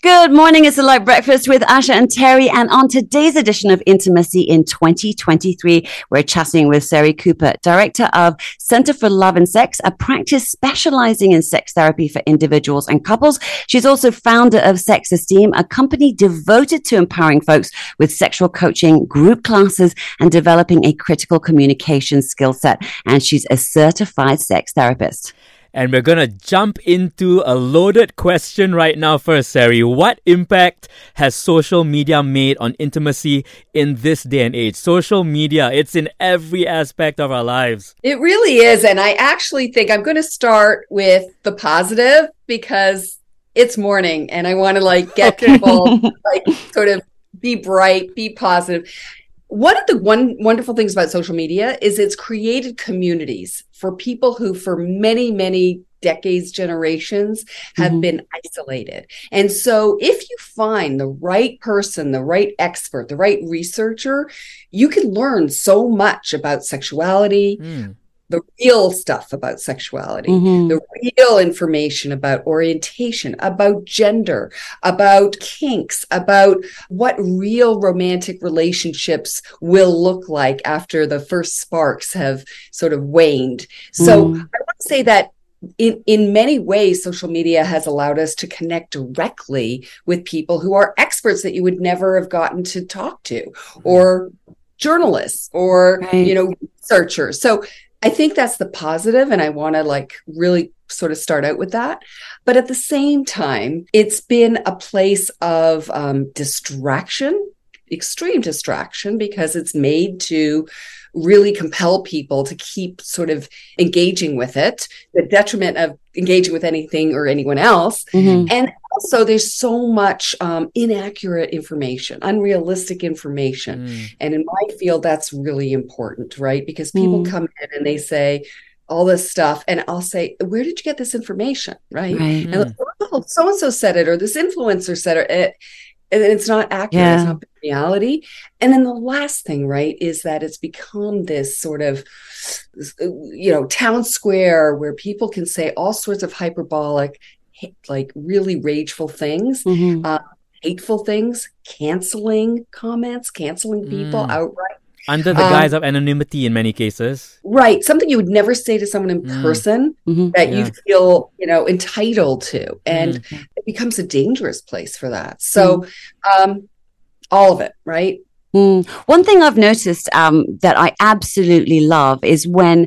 Good morning. It's a LITE breakfast with Asha and Terry. And on today's edition of Intimacy in 2023, we're chatting with Sari Cooper, director of Center for Love and Sex, a practice specializing in sex therapy for individuals and couples. She's also founder of Sex Esteem, a company devoted to empowering folks with sexual coaching, group classes, and developing a critical communication skill set. And she's a certified sex therapist. And we're going to jump into a loaded question right now first, Sari. What impact has social media made on intimacy in this day and age? Social media, it's in every aspect of our lives. It really is. And I actually think I'm going to start with the positive because it's morning and I want to like get okay. people like sort of be bright, be positive. One of the one wonderful things about social media is it's created communities for people who for many many decades generations have mm-hmm. been isolated and so if you find the right person the right expert the right researcher you can learn so much about sexuality mm the real stuff about sexuality, mm-hmm. the real information about orientation, about gender, about kinks, about what real romantic relationships will look like after the first sparks have sort of waned. So mm-hmm. I want to say that in, in many ways, social media has allowed us to connect directly with people who are experts that you would never have gotten to talk to, or journalists, or right. you know, researchers. So I think that's the positive, and I want to like really sort of start out with that. But at the same time, it's been a place of um, distraction, extreme distraction, because it's made to really compel people to keep sort of engaging with it, the detriment of engaging with anything or anyone else. Mm-hmm. And also, there's so much um, inaccurate information, unrealistic information. Mm. And in my field, that's really important, right? Because people mm. come in and they say, all this stuff and i'll say where did you get this information right, right. and so and so said it or this influencer said it and it's not accurate yeah. it's not reality and then the last thing right is that it's become this sort of you know town square where people can say all sorts of hyperbolic like really rageful things mm-hmm. uh, hateful things canceling comments canceling people mm. outright under the guise um, of anonymity in many cases right something you would never say to someone in mm. person mm-hmm. that yeah. you feel you know entitled to and mm. It becomes a dangerous place for that so mm. um all of it right mm. one thing i've noticed um that i absolutely love is when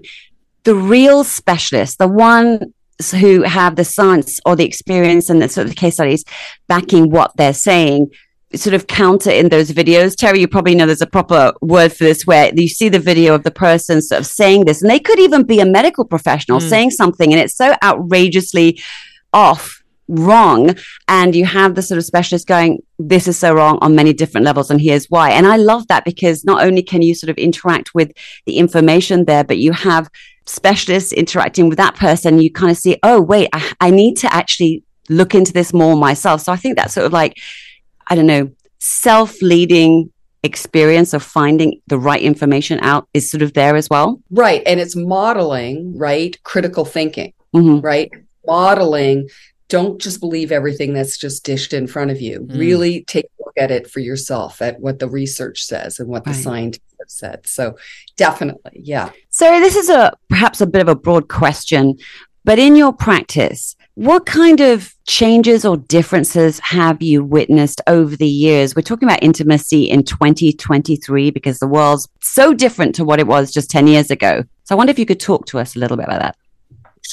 the real specialist the one who have the science or the experience and the sort of case studies backing what they're saying sort of counter in those videos. Terry, you probably know there's a proper word for this where you see the video of the person sort of saying this, and they could even be a medical professional mm. saying something, and it's so outrageously off wrong and you have the sort of specialist going this is so wrong on many different levels and here's why and i love that because not only can you sort of interact with the information there but you have specialists interacting with that person you kind of see oh wait I, I need to actually look into this more myself so i think that's sort of like I don't know, self leading experience of finding the right information out is sort of there as well. Right. And it's modeling, right? Critical thinking, mm-hmm. right? Modeling. Don't just believe everything that's just dished in front of you. Mm. Really take a look at it for yourself, at what the research says and what right. the scientists have said. So, definitely, yeah. So, this is a perhaps a bit of a broad question, but in your practice, what kind of changes or differences have you witnessed over the years? We're talking about intimacy in 2023 because the world's so different to what it was just 10 years ago. So I wonder if you could talk to us a little bit about that.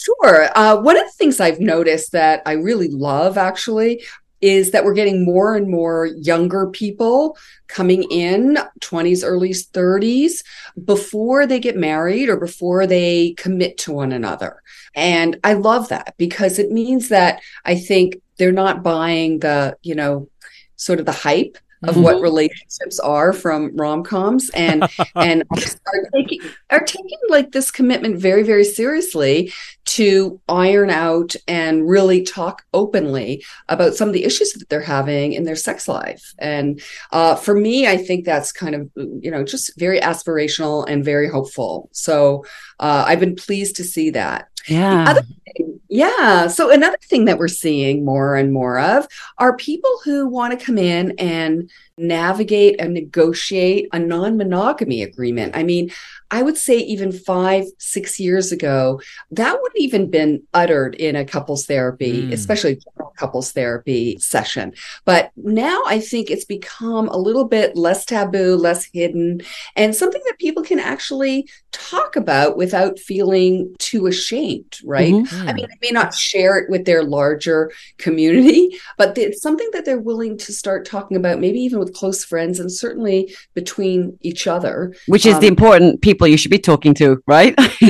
Sure. Uh, one of the things I've noticed that I really love actually is that we're getting more and more younger people coming in 20s early 30s before they get married or before they commit to one another and i love that because it means that i think they're not buying the you know sort of the hype of mm-hmm. what relationships are from rom-coms and and are taking are taking like this commitment very very seriously to iron out and really talk openly about some of the issues that they're having in their sex life. And uh, for me i think that's kind of you know just very aspirational and very hopeful. So uh, i've been pleased to see that Yeah. Thing, yeah. So another thing that we're seeing more and more of are people who want to come in and navigate and negotiate a non-monogamy agreement. I mean, I would say even five, six years ago, that wouldn't even been uttered in a couples therapy, mm. especially couples therapy session. But now I think it's become a little bit less taboo, less hidden, and something that people can actually talk about without feeling too ashamed, right? Mm-hmm. I mean, they may not share it with their larger community, but it's something that they're willing to start talking about, maybe even with close friends and certainly between each other. Which is um, the important people you should be talking to, right?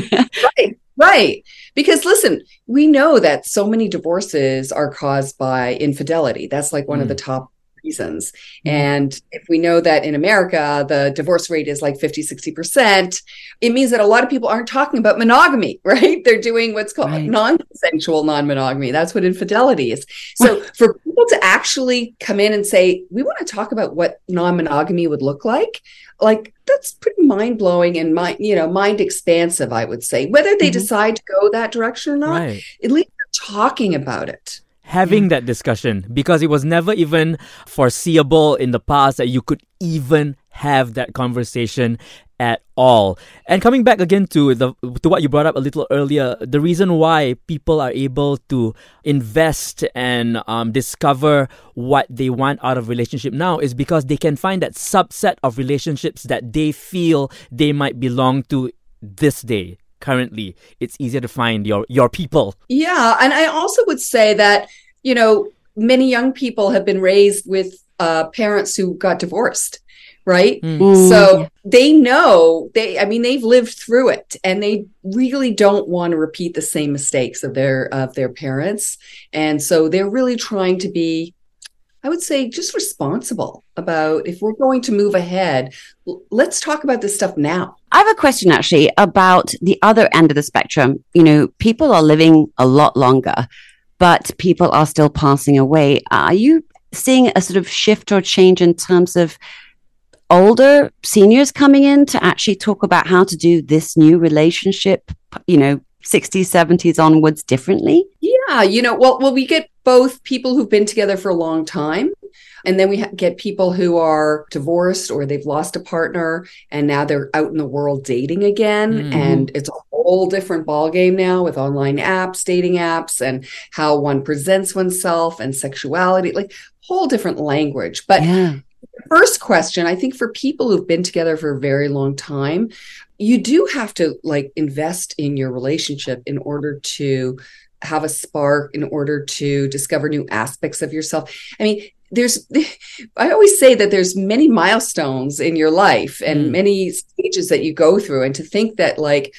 right. Right. Because listen, we know that so many divorces are caused by infidelity. That's like one mm. of the mm. top reasons. Mm. And if we know that in America, the divorce rate is like 50, 60%, it means that a lot of people aren't talking about monogamy, right? They're doing what's called right. non consensual non monogamy. That's what infidelity is. So for people to actually come in and say, we want to talk about what non monogamy would look like, like that's pretty mind blowing and mind you know mind expansive i would say whether they mm-hmm. decide to go that direction or not right. at least they're talking about it having mm. that discussion because it was never even foreseeable in the past that you could even have that conversation at all. And coming back again to the to what you brought up a little earlier, the reason why people are able to invest and um, discover what they want out of relationship now is because they can find that subset of relationships that they feel they might belong to this day. Currently, it's easier to find your your people. Yeah, and I also would say that you know many young people have been raised with uh, parents who got divorced right? Mm. So they know they I mean they've lived through it and they really don't want to repeat the same mistakes of their of their parents. And so they're really trying to be I would say just responsible about if we're going to move ahead, let's talk about this stuff now. I have a question actually about the other end of the spectrum. You know, people are living a lot longer, but people are still passing away. Are you seeing a sort of shift or change in terms of older seniors coming in to actually talk about how to do this new relationship, you know, 60s, 70s onwards differently? Yeah, you know, well, well, we get both people who've been together for a long time. And then we ha- get people who are divorced or they've lost a partner and now they're out in the world dating again. Mm-hmm. And it's a whole different ballgame now with online apps, dating apps, and how one presents oneself and sexuality, like whole different language. But yeah first question, I think for people who've been together for a very long time, you do have to like invest in your relationship in order to have a spark in order to discover new aspects of yourself. I mean, there's i always say that there's many milestones in your life and mm. many stages that you go through and to think that like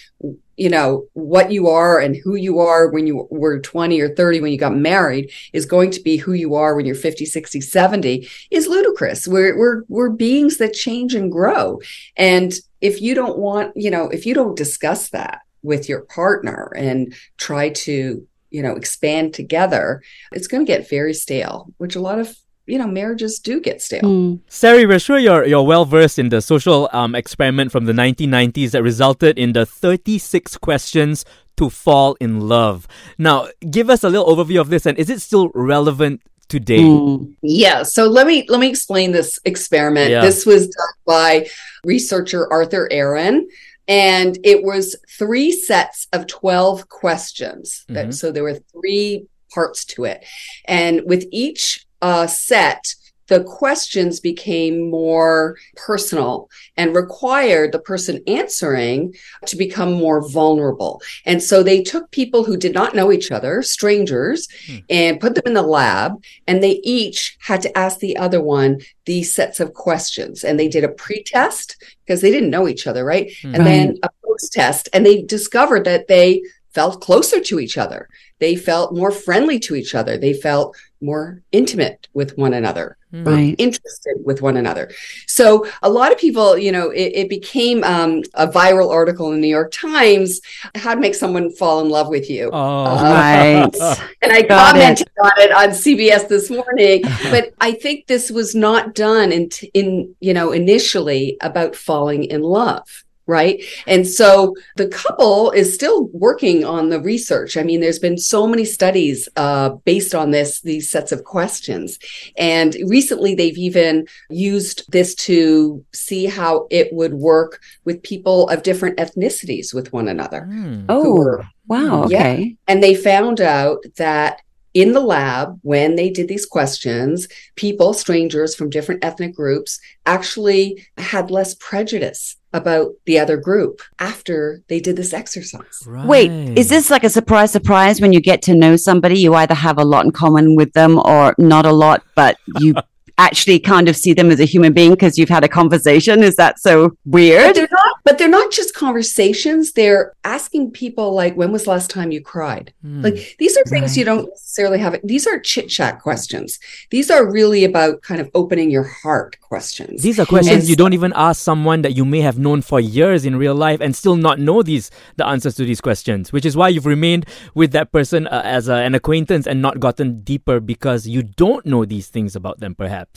you know what you are and who you are when you were 20 or 30 when you got married is going to be who you are when you're 50 60 70 is ludicrous we're we're we're beings that change and grow and if you don't want you know if you don't discuss that with your partner and try to you know expand together it's going to get very stale which a lot of you know marriages do get stale. Mm. Sari, we're sure you're you're well versed in the social um, experiment from the 1990s that resulted in the 36 questions to fall in love. Now, give us a little overview of this, and is it still relevant today? Mm. Yeah. So let me let me explain this experiment. Yeah. This was done by researcher Arthur Aron. And it was three sets of 12 questions. Mm-hmm. so there were three parts to it. And with each uh, set, the questions became more personal and required the person answering to become more vulnerable. And so they took people who did not know each other, strangers, hmm. and put them in the lab, and they each had to ask the other one these sets of questions. And they did a pre test because they didn't know each other, right? Hmm. And then a post test, and they discovered that they felt closer to each other. They felt more friendly to each other. They felt more intimate with one another, right. interested with one another. So a lot of people, you know, it, it became um, a viral article in the New York Times, how to make someone fall in love with you. Oh, uh, right. and I Got commented it. on it on CBS this morning, but I think this was not done in, in, you know, initially about falling in love right? And so the couple is still working on the research. I mean, there's been so many studies uh, based on this, these sets of questions. And recently they've even used this to see how it would work with people of different ethnicities with one another. Mm. Oh, were- wow. Yeah. Okay. And they found out that in the lab, when they did these questions, people, strangers from different ethnic groups, actually had less prejudice about the other group after they did this exercise. Right. Wait, is this like a surprise surprise when you get to know somebody? You either have a lot in common with them or not a lot, but you actually kind of see them as a human being because you've had a conversation. Is that so But weird? they're not, but they're not just conversations. They're asking people like, when was the last time you cried? Hmm. Like these are things Right. you don't necessarily have. These are chit chat questions. These are really about kind of opening your heart questions. These are questions And you don't even ask someone that you may have known for years in real life and still not know these the answers to these questions, which is why you've remained with that person uh, as a, an acquaintance and not gotten deeper because you don't know these things about them, perhaps.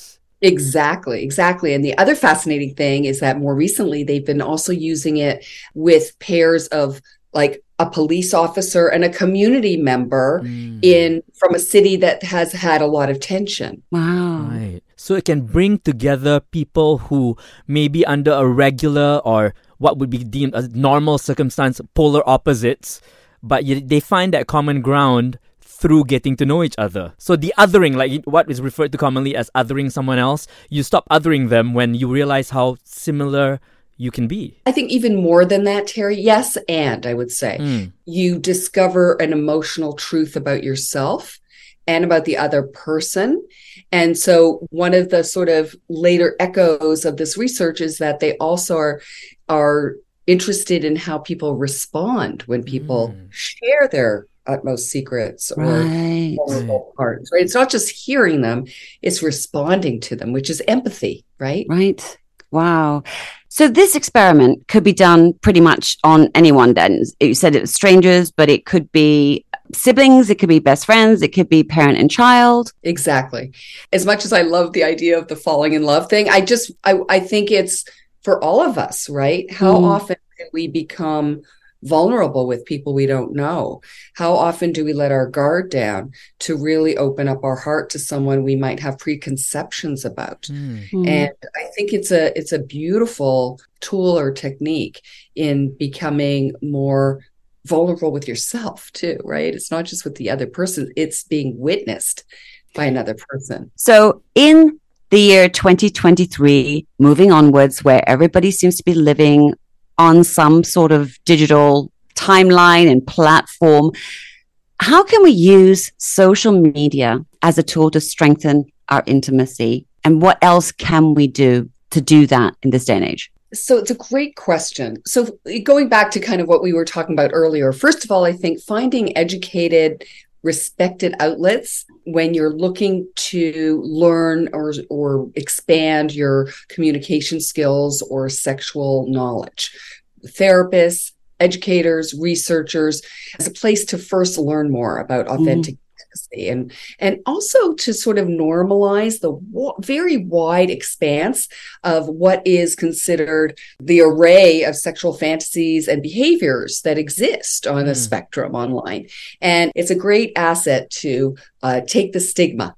Exactly, exactly. And the other fascinating thing is that more recently they've been also using it with pairs of like a police officer and a community member Mm. in from a city that has had a lot of tension. Wow. Right. So it can bring together people who may be under a regular or what would be deemed a normal circumstance, polar opposites, but yet they find that common ground through getting to know each other. So the othering, like what is referred to commonly as othering someone else, you stop othering them when you realize how similar you can be. I think even more than that, Terry, yes, and I would say Mm. you discover an emotional truth about yourself and about the other person. And so one of the sort of later echoes of this research is that they also are are interested in how people respond when people Mm. share their utmost secrets or Right. vulnerable parts. Right? It's not just hearing them, it's responding to them, which is empathy, right? Right. Wow. So this experiment could be done pretty much on anyone then. You said it was strangers, but it could be siblings, it could be best friends, it could be parent and child. Exactly. As much as I love the idea of the falling in love thing, I just I, I think it's for all of us, right? How Mm. often do we become vulnerable with people we don't know? How often do we let our guard down to really open up our heart to someone we might have preconceptions about? Mm. Mm. And I think it's a it's a beautiful tool or technique in becoming more vulnerable with yourself too, right? It's not just with the other person, it's being witnessed by another person. So in the year 2023, moving onwards, where everybody seems to be living on some sort of digital timeline and platform, how can we use social media as a tool to strengthen our intimacy? And what else can we do to do that in this day and age? So it's a great question. So going back to kind of what we were talking about earlier, first of all, I think finding educated, respected outlets when you're looking to learn or or expand your communication skills or sexual knowledge. Therapists, educators, researchers, as a place to first learn more about mm-hmm. authentic intimacy and and also to sort of normalize the wa- very wide expanse of what is considered the array of sexual fantasies and behaviors that exist on the Mm. spectrum online. And it's a great asset to uh, take the stigma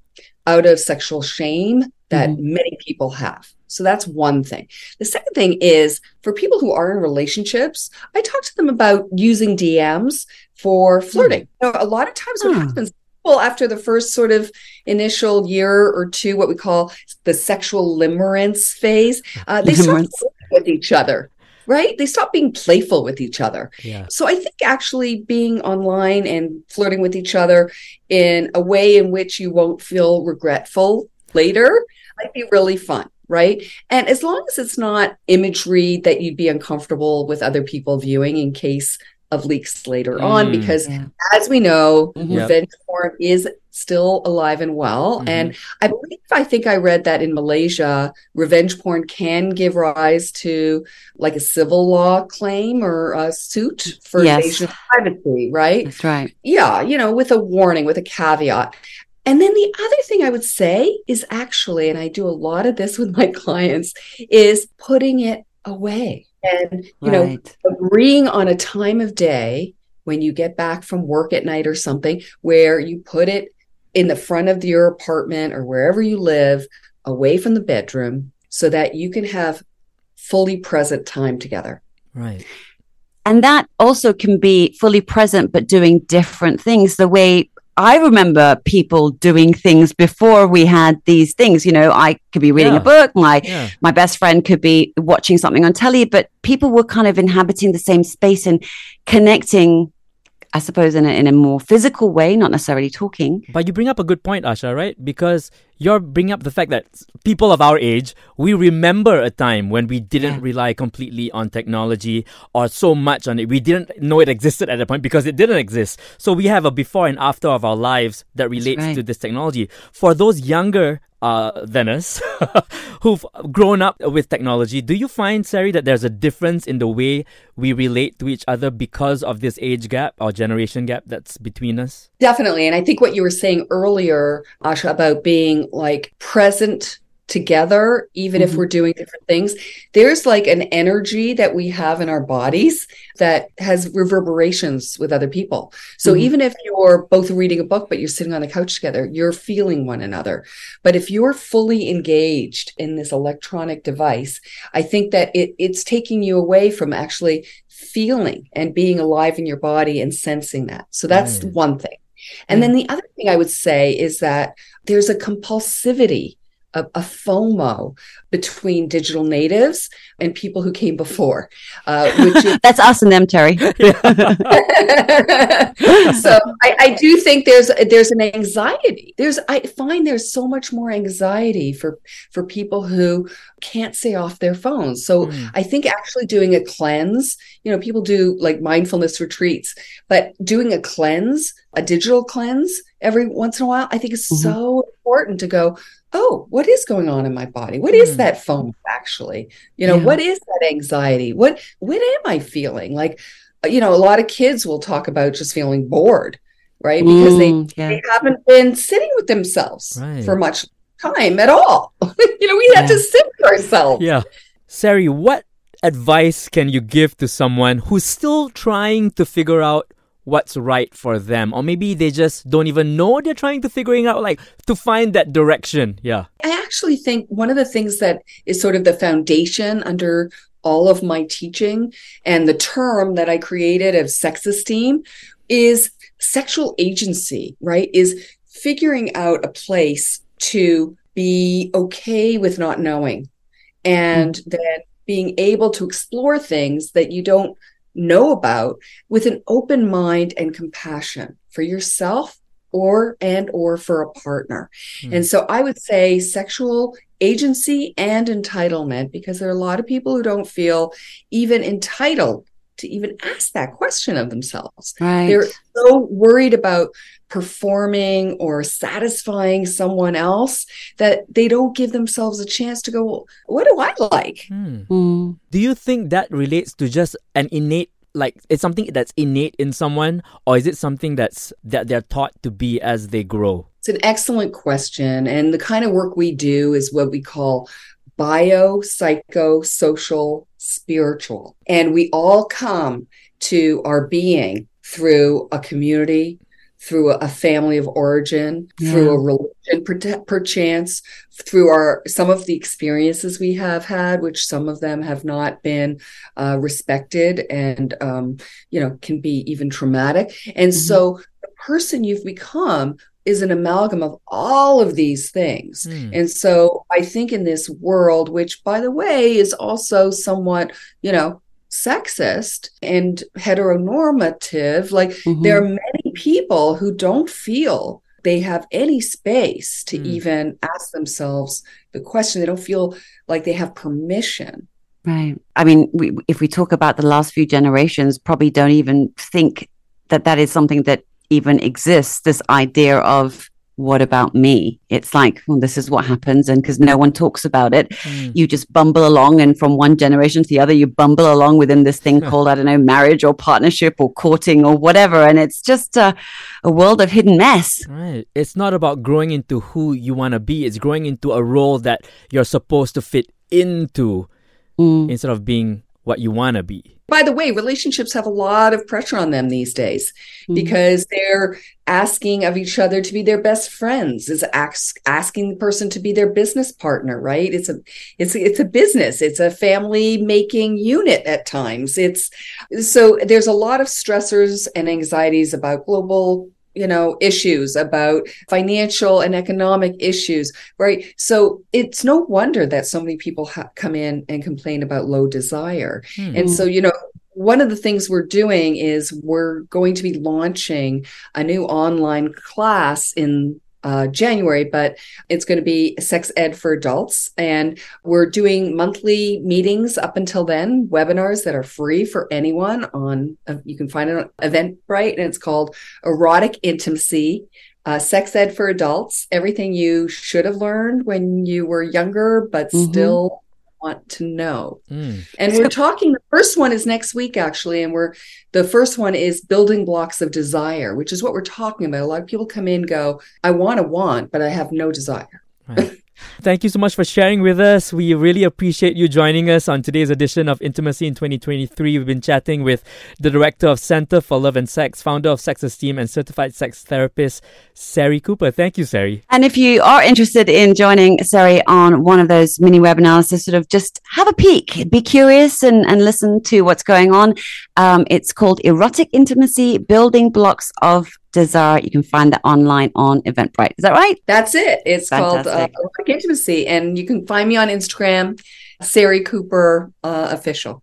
out of sexual shame that many people have. So that's one thing. The second thing is for people who are in relationships, I talk to them about using DMs for flirting. You know, a lot of times what Hmm. happens well after the first sort of initial year or two what we call the sexual limerence phase uh, they Limerence. flirting with each other right they stop being playful with each other Yeah. so i think actually being online and flirting with each other in a way in which you won't feel regretful later might be really fun right and as long as it's not imagery that you'd be uncomfortable with other people viewing in case of leaks later on Mm. because Yeah. as we know Mhm. Yep. revenge porn is still alive and well Mhm. and i believe i think i read that in malaysia revenge porn can give rise to like a civil law claim or a suit for Yes. invasion of privacy right That's right. yeah you know with a warning with a caveat and then the other thing i would say is actually and i do a lot of this with my clients is putting it away And, you right. know, agreeing on a time of day when you get back from work at night or something where you put it in the front of your apartment or wherever you live, away from the bedroom, so that you can have fully present time together. Right. And that also can be fully present, but doing different things. The way I remember people doing things before we had these things. You know, I could be reading yeah. a book, my yeah. my best friend could be watching something on telly, but people were kind of inhabiting the same space and connecting I suppose in a, in a more physical way, not necessarily talking. But you bring up a good point, Asha, right? Because you're bringing up the fact that people of our age, we remember a time when we didn't yeah. rely completely on technology or so much on it. We didn't know it existed at that point because it didn't exist. So we have a before and after of our lives that relates right. to this technology. For those younger uh, than us who've grown up with technology. Do you find, Sari, that there's a difference in the way we relate to each other because of this age gap or generation gap that's between us? Definitely. And I think what you were saying earlier, Asha, about being like present together, even mm-hmm. if we're doing different things. There's like an energy that we have in our bodies that has reverberations with other people. So mm-hmm. even if you're both reading a book, but you're sitting on the couch together, you're feeling one another. But if you're fully engaged in this electronic device, I think that it, it's taking you away from actually feeling and being alive in your body and sensing that. So that's right. one thing. And then mm. the other thing I would say is that there's a compulsivity a, a, FOMO between digital natives and people who came before. Uh, which is- that's us and them, Terry. so I, I, do think there's there's an anxiety. There's I find there's so much more anxiety for for people who can't stay off their phones. So mm. I think actually doing a cleanse. You know, people do like mindfulness retreats, but doing a cleanse, a digital cleanse every once in a while, I think is mm-hmm. so important to go oh, what is going on in my body? What is mm. that FOMO actually? You know, yeah. what is that anxiety? What what am I feeling? Like, uh, you know, a lot of kids will talk about just feeling bored, right? Because mm, they, yeah. they haven't been sitting with themselves right. for much time at all. you know, we yeah. had to sit with ourselves. Yeah. Sari, what advice can you give to someone who's still trying to figure out what's right for them. Or maybe they just don't even know they're trying to figuring out like to find that direction. Yeah. I actually think one of the things that is sort of the foundation under all of my teaching and the term that i created of sex esteem is sexual agency right? Is figuring out a place to be okay with not knowing and mm-hmm. then being able to explore things that you don't know about with an open mind and compassion for yourself or and or for a partner. Mm. And so I would say sexual agency and entitlement because there are a lot of people who don't feel even entitled to even ask that question of themselves. Right. They're so worried about performing or satisfying someone else that they don't give themselves a chance to go, what do I like? Hmm. Mm. Do you think that relates to just an innate like it's something that's innate in someone or is it something that's that they're taught to be as they grow? It's an excellent question and the kind of work we do is what we call bio psycho social spiritual and we all come to our being through a community through a family of origin, yeah. through a religion, perchance, through our some of the experiences we have had, which some of them have not been uh, respected, and um, you know can be even traumatic. And mm-hmm. so, the person you've become is an amalgam of all of these things. Mm. And so I think in this world, which by the way is also somewhat, you know, sexist and heteronormative. Like mm-hmm. there are many people who don't feel they have any space to mm. even ask themselves the question. They don't feel like they have permission. Right. I mean, we, if we talk about the last few generations, probably don't even think that that is something that even exists. This idea of what about me? It's like, well, this is what happens. And because no one talks about it, mm. you just bumble along. And from one generation to the other, you bumble along within this thing called, I don't know, marriage or partnership or courting or whatever. And it's just a, a world of hidden mess. Right. It's not about growing into who you want to be, it's growing into a role that you're supposed to fit into mm. instead of being what you want to be. By the way, relationships have a lot of pressure on them these days mm-hmm. because they're asking of each other to be their best friends, is ask, asking the person to be their business partner, right? It's a it's it's a business, it's a family making unit at times. It's so there's a lot of stressors and anxieties about global you know issues about financial and economic issues right so it's no wonder that so many people ha- come in and complain about low desire hmm. and so you know one of the things we're doing is we're going to be launching a new online class in uh, January, but it's going to be sex ed for adults. And we're doing monthly meetings up until then, webinars that are free for anyone on, uh, you can find it on Eventbrite, and it's called Erotic Intimacy. Uh, sex ed for adults, everything you should have learned when you were younger, but mm-hmm. still want to know. Mm. And we're talking, the first one is next week, actually. And we're, the first one is building blocks of desire, which is what we're talking about. A lot of people come in go, I want to want, but I have no desire. Right. Thank you so much for sharing with us. We really appreciate you joining us on today's edition of Intimacy in 2023. We've been chatting with the director of Center for Love and Sex, founder of Sex Esteem, and certified sex therapist, Sari Cooper. Thank you, Sari. And if you are interested in joining Sari on one of those mini webinars to sort of just have a peek, be curious, and, and listen to what's going on, um, it's called Erotic Intimacy Building Blocks of Desire. You can find that online on Eventbrite. Is that right? That's it. It's Fantastic. called uh, Intimacy. And you can find me on Instagram, Sari Cooper uh, Official.